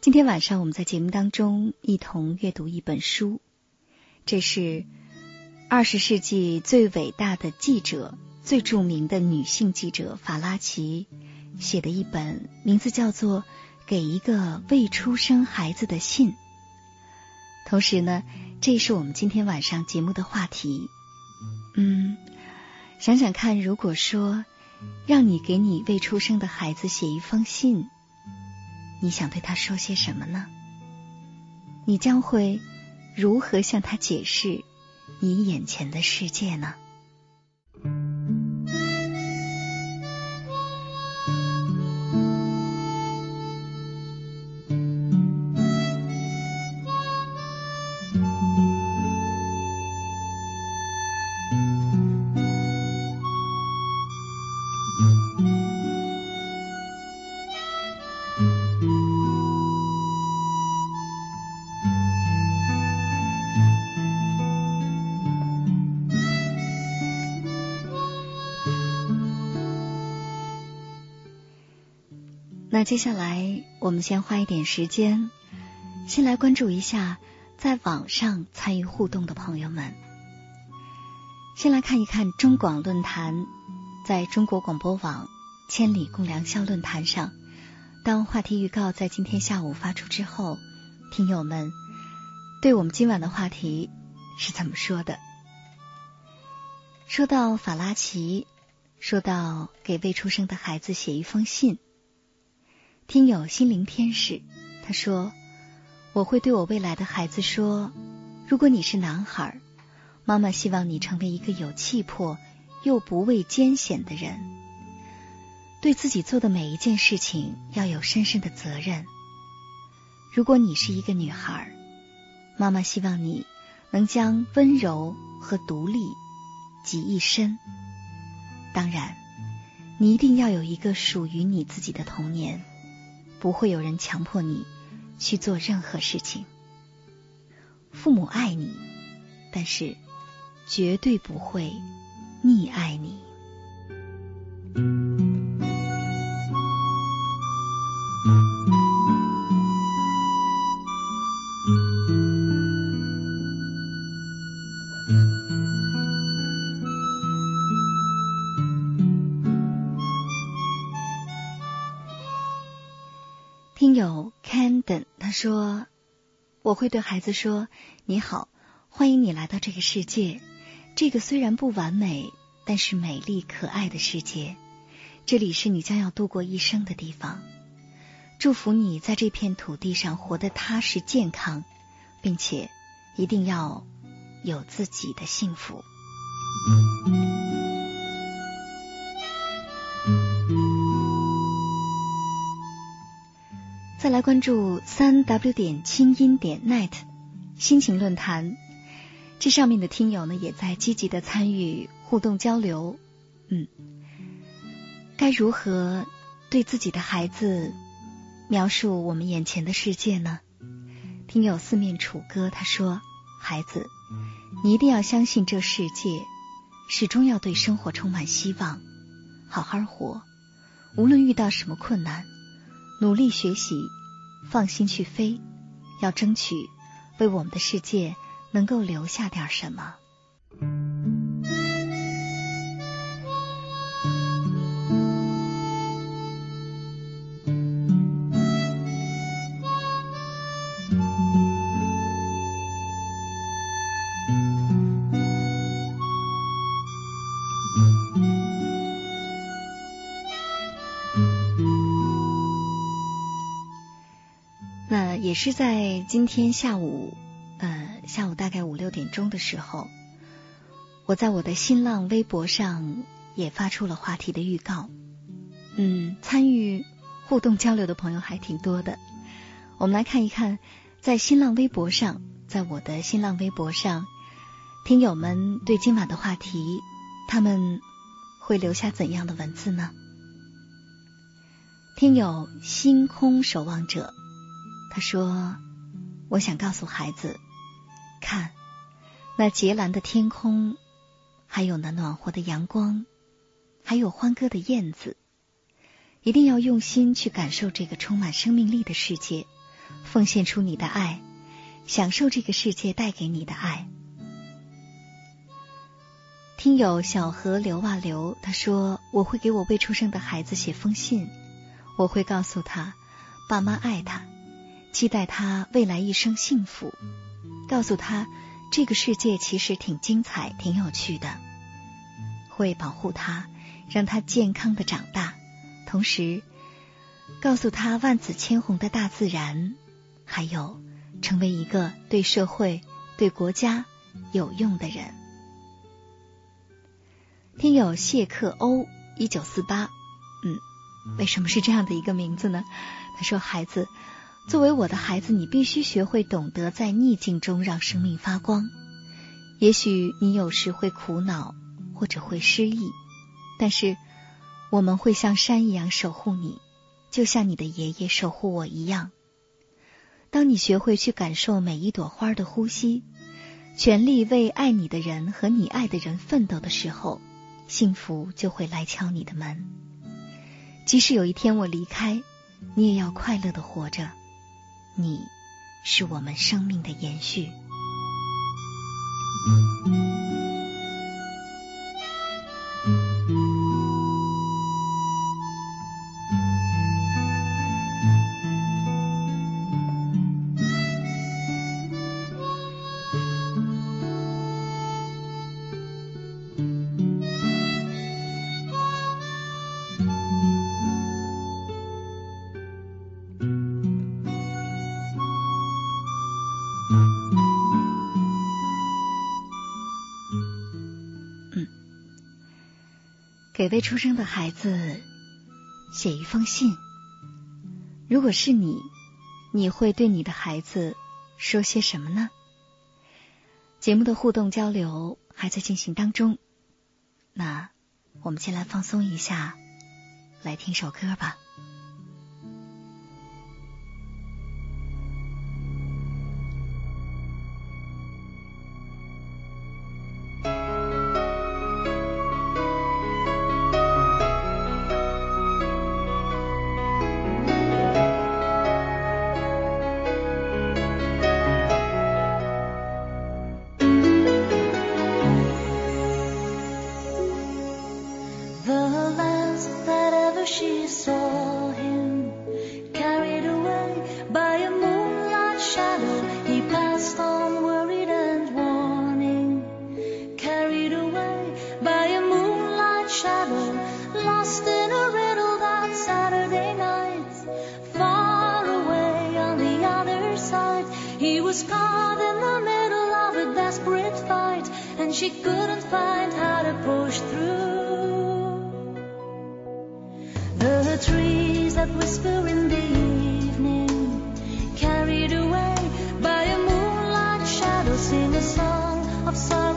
今天晚上我们在节目当中一同阅读一本书，这是二十世纪最伟大的记者、最著名的女性记者法拉奇写的一本，名字叫做《给一个未出生孩子的信》。同时呢，这是我们今天晚上节目的话题。嗯，想想看，如果说让你给你未出生的孩子写一封信。你想对他说些什么呢？你将会如何向他解释你眼前的世界呢？那接下来，我们先花一点时间，先来关注一下在网上参与互动的朋友们。先来看一看中广论坛，在中国广播网“千里共良宵”论坛上，当话题预告在今天下午发出之后，听友们对我们今晚的话题是怎么说的？说到法拉奇，说到给未出生的孩子写一封信。听友心灵天使，他说：“我会对我未来的孩子说，如果你是男孩，妈妈希望你成为一个有气魄又不畏艰险的人，对自己做的每一件事情要有深深的责任。如果你是一个女孩，妈妈希望你能将温柔和独立集一身。当然，你一定要有一个属于你自己的童年。”不会有人强迫你去做任何事情。父母爱你，但是绝对不会溺爱你。听友 Candon 他说，我会对孩子说：“你好，欢迎你来到这个世界。这个虽然不完美，但是美丽可爱的世界。这里是你将要度过一生的地方。祝福你在这片土地上活得踏实健康，并且一定要有自己的幸福。”再来关注三 w 点清音点 net 心情论坛，这上面的听友呢也在积极的参与互动交流。嗯，该如何对自己的孩子描述我们眼前的世界呢？听友四面楚歌他说：“孩子，你一定要相信这世界，始终要对生活充满希望，好好活，无论遇到什么困难。”努力学习，放心去飞，要争取为我们的世界能够留下点什么。也是在今天下午，呃，下午大概五六点钟的时候，我在我的新浪微博上也发出了话题的预告。嗯，参与互动交流的朋友还挺多的。我们来看一看在新浪微博上，在我的新浪微博上，听友们对今晚的话题，他们会留下怎样的文字呢？听友星空守望者，说：“我想告诉孩子，看那洁蓝的天空，还有那暖和的阳光，还有欢歌的燕子，一定要用心去感受这个充满生命力的世界，奉献出你的爱，享受这个世界带给你的爱。”听友小河流啊流，他说：“我会给我未出生的孩子写封信。”我会告诉他，爸妈爱他，期待他未来一生幸福。告诉他，这个世界其实挺精彩、挺有趣的。会保护他，让他健康的长大。同时，告诉他万紫千红的大自然，还有成为一个对社会、对国家有用的人。听友谢克欧一九四八，嗯。为什么是这样的一个名字呢？他说：“孩子，作为我的孩子，你必须学会懂得在逆境中让生命发光。也许你有时会苦恼，或者会失意，但是我们会像山一样守护你，就像你的爷爷守护我一样。当你学会去感受每一朵花的呼吸，全力为爱你的人和你爱的人奋斗的时候，幸福就会来敲你的门。”即使有一天我离开，你也要快乐的活着。你，是我们生命的延续。给未出生的孩子写一封信。如果是你，你会对你的孩子说些什么呢？节目的互动交流还在进行当中，那我们先来放松一下，来听首歌吧。sing a song of sorrow.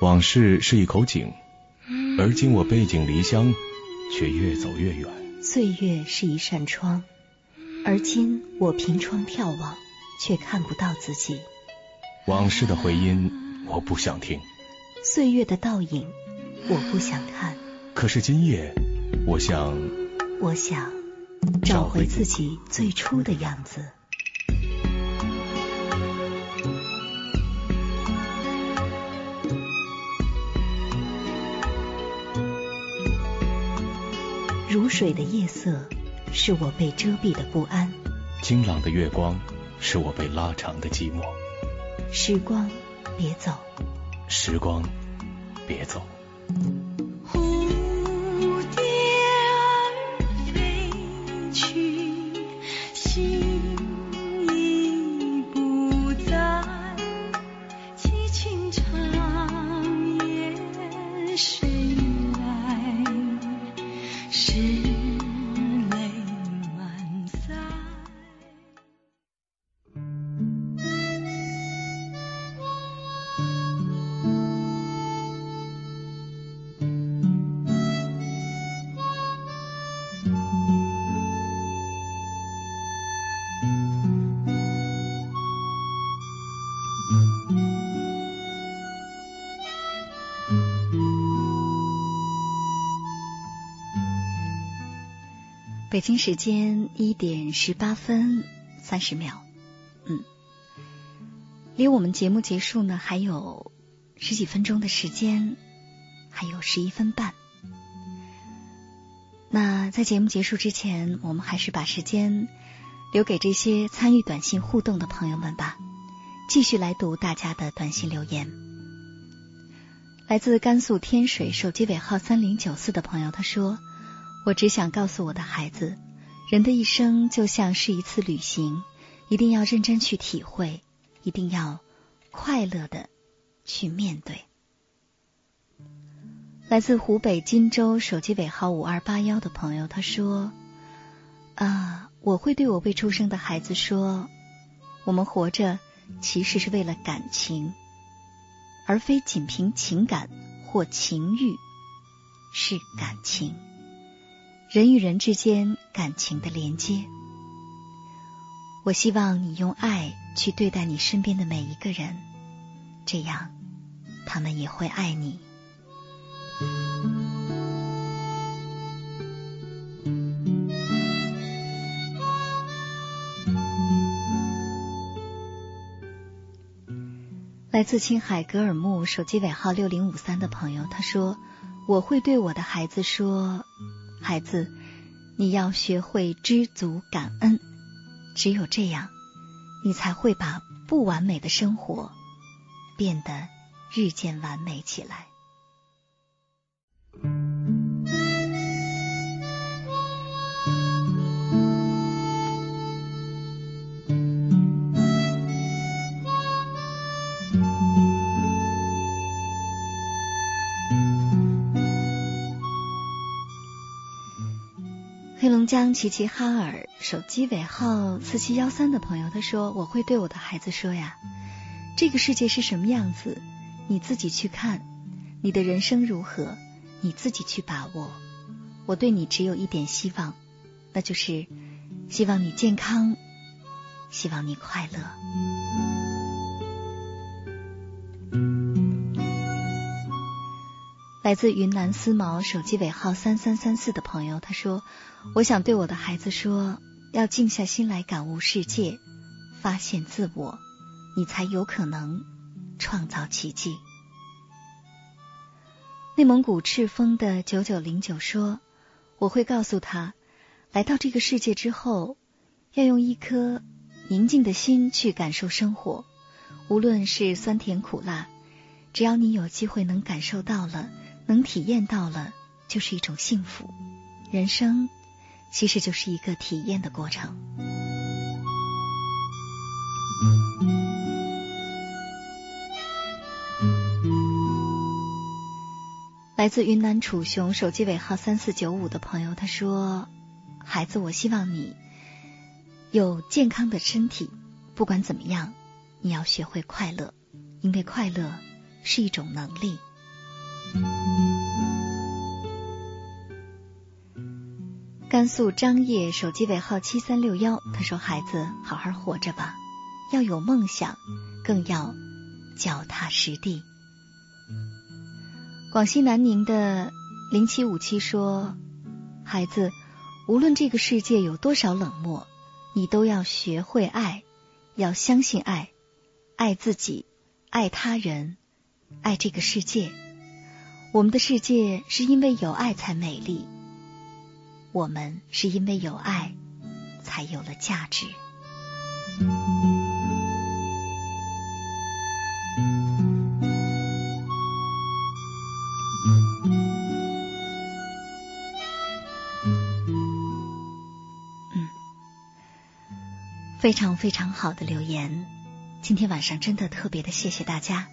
往事是一口井，而今我背井离乡，却越走越远。岁月是一扇窗，而今我凭窗眺望，却看不到自己。往事的回音，我不想听；岁月的倒影，我不想看。可是今夜，我想，我想找回自己最初的样子。水的夜色，是我被遮蔽的不安；晴朗的月光，是我被拉长的寂寞。时光，别走；时光，别走。北京时间一点十八分三十秒，嗯，离我们节目结束呢还有十几分钟的时间，还有十一分半。那在节目结束之前，我们还是把时间留给这些参与短信互动的朋友们吧，继续来读大家的短信留言。来自甘肃天水手机尾号三零九四的朋友他说。我只想告诉我的孩子，人的一生就像是一次旅行，一定要认真去体会，一定要快乐的去面对。来自湖北荆州手机尾号五二八幺的朋友他说：“啊，我会对我未出生的孩子说，我们活着其实是为了感情，而非仅凭情感或情欲，是感情。”人与人之间感情的连接，我希望你用爱去对待你身边的每一个人，这样他们也会爱你。来自青海格尔木手机尾号六零五三的朋友，他说：“我会对我的孩子说。”孩子，你要学会知足感恩，只有这样，你才会把不完美的生活变得日渐完美起来。江齐齐哈尔手机尾号四七幺三的朋友他说：“我会对我的孩子说呀，这个世界是什么样子，你自己去看；你的人生如何，你自己去把握。我对你只有一点希望，那就是希望你健康，希望你快乐。”来自云南思茅手机尾号三三三四的朋友他说：“我想对我的孩子说，要静下心来感悟世界，发现自我，你才有可能创造奇迹。”内蒙古赤峰的九九零九说：“我会告诉他，来到这个世界之后，要用一颗宁静的心去感受生活，无论是酸甜苦辣，只要你有机会能感受到了。”能体验到了，就是一种幸福。人生其实就是一个体验的过程。来自云南楚雄手机尾号三四九五的朋友他说：“孩子，我希望你有健康的身体。不管怎么样，你要学会快乐，因为快乐是一种能力。”甘肃张掖手机尾号七三六幺，他说：“孩子，好好活着吧，要有梦想，更要脚踏实地。”广西南宁的零七五七说：“孩子，无论这个世界有多少冷漠，你都要学会爱，要相信爱，爱自己，爱他人，爱这个世界。我们的世界是因为有爱才美丽。”我们是因为有爱，才有了价值。嗯，非常非常好的留言。今天晚上真的特别的谢谢大家，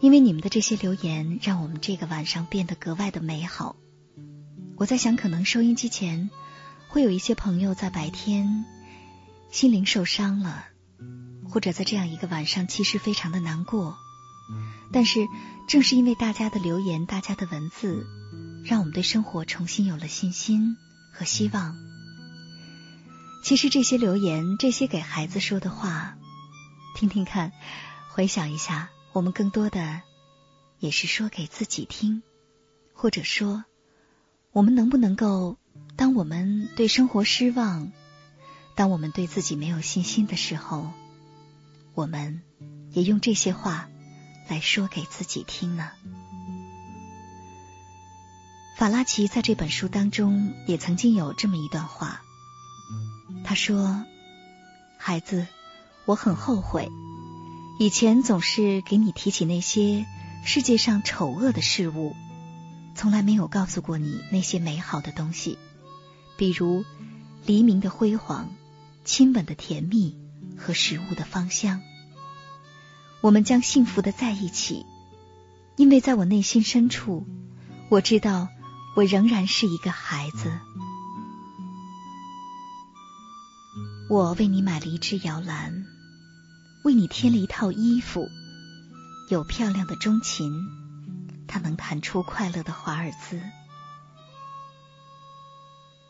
因为你们的这些留言，让我们这个晚上变得格外的美好。我在想，可能收音机前会有一些朋友在白天心灵受伤了，或者在这样一个晚上其实非常的难过。但是正是因为大家的留言、大家的文字，让我们对生活重新有了信心和希望。其实这些留言、这些给孩子说的话，听听看，回想一下，我们更多的也是说给自己听，或者说。我们能不能够，当我们对生活失望，当我们对自己没有信心的时候，我们也用这些话来说给自己听呢？法拉奇在这本书当中也曾经有这么一段话，他说：“孩子，我很后悔，以前总是给你提起那些世界上丑恶的事物。”从来没有告诉过你那些美好的东西，比如黎明的辉煌、亲吻的甜蜜和食物的芳香。我们将幸福的在一起，因为在我内心深处，我知道我仍然是一个孩子。我为你买了一只摇篮，为你添了一套衣服，有漂亮的钟琴。它能弹出快乐的华尔兹，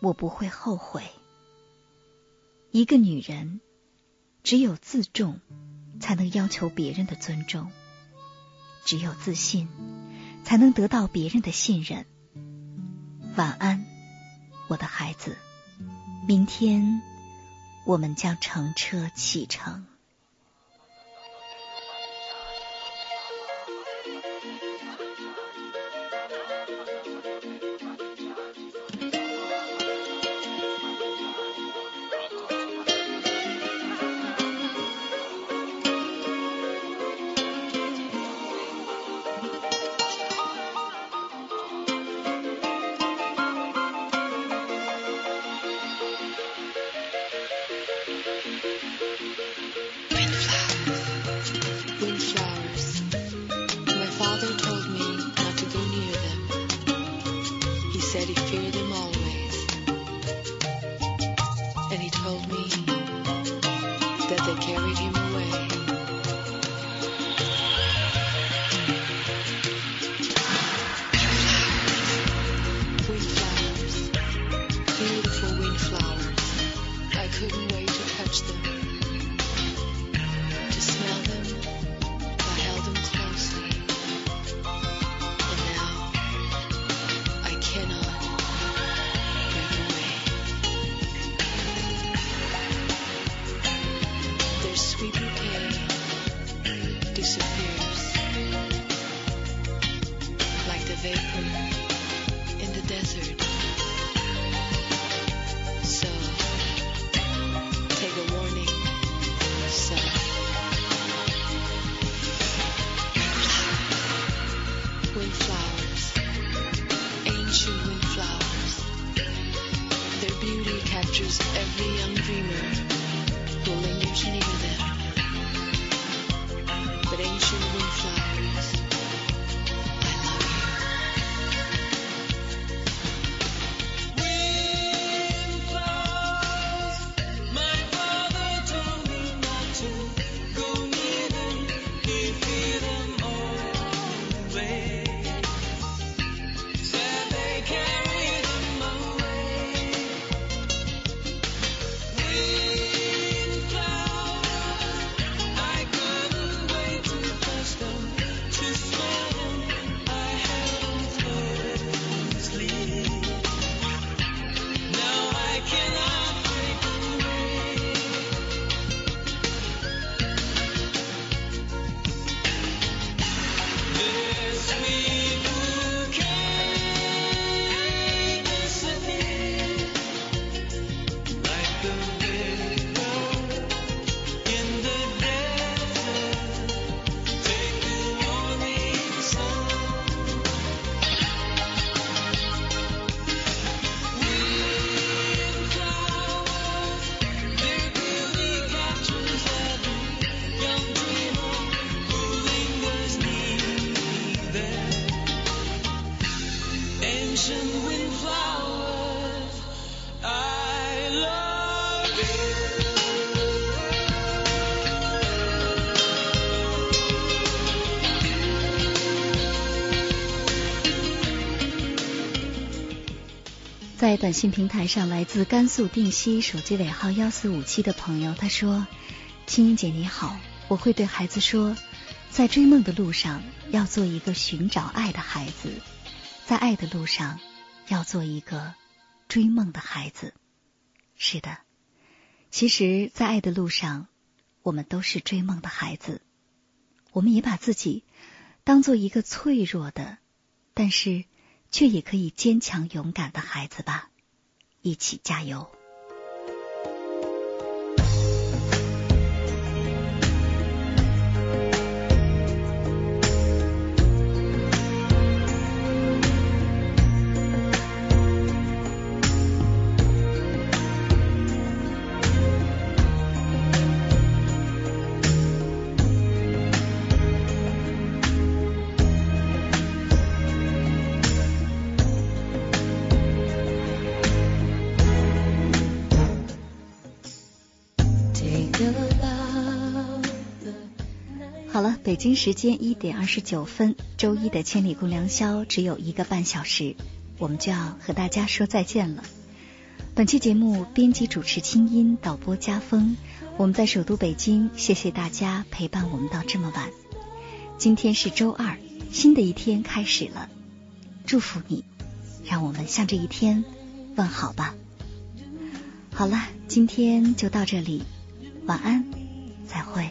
我不会后悔。一个女人只有自重，才能要求别人的尊重；只有自信，才能得到别人的信任。晚安，我的孩子。明天我们将乘车启程。在短信平台上，来自甘肃定西手机尾号幺四五七的朋友，他说：“青音姐你好，我会对孩子说，在追梦的路上，要做一个寻找爱的孩子。”在爱的路上要做一个追梦的孩子。”是的，其实，在爱的路上，我们都是追梦的孩子，我们也把自己当做一个脆弱的，但是。却也可以坚强勇敢的孩子吧，一起加油。北京时间一点二十九分，周一的千里共良宵只有一个半小时，我们就要和大家说再见了。本期节目编辑主持清音，导播家风，我们在首都北京，谢谢大家陪伴我们到这么晚。今天是周二，新的一天开始了，祝福你，让我们向这一天问好吧。好了，今天就到这里，晚安，再会。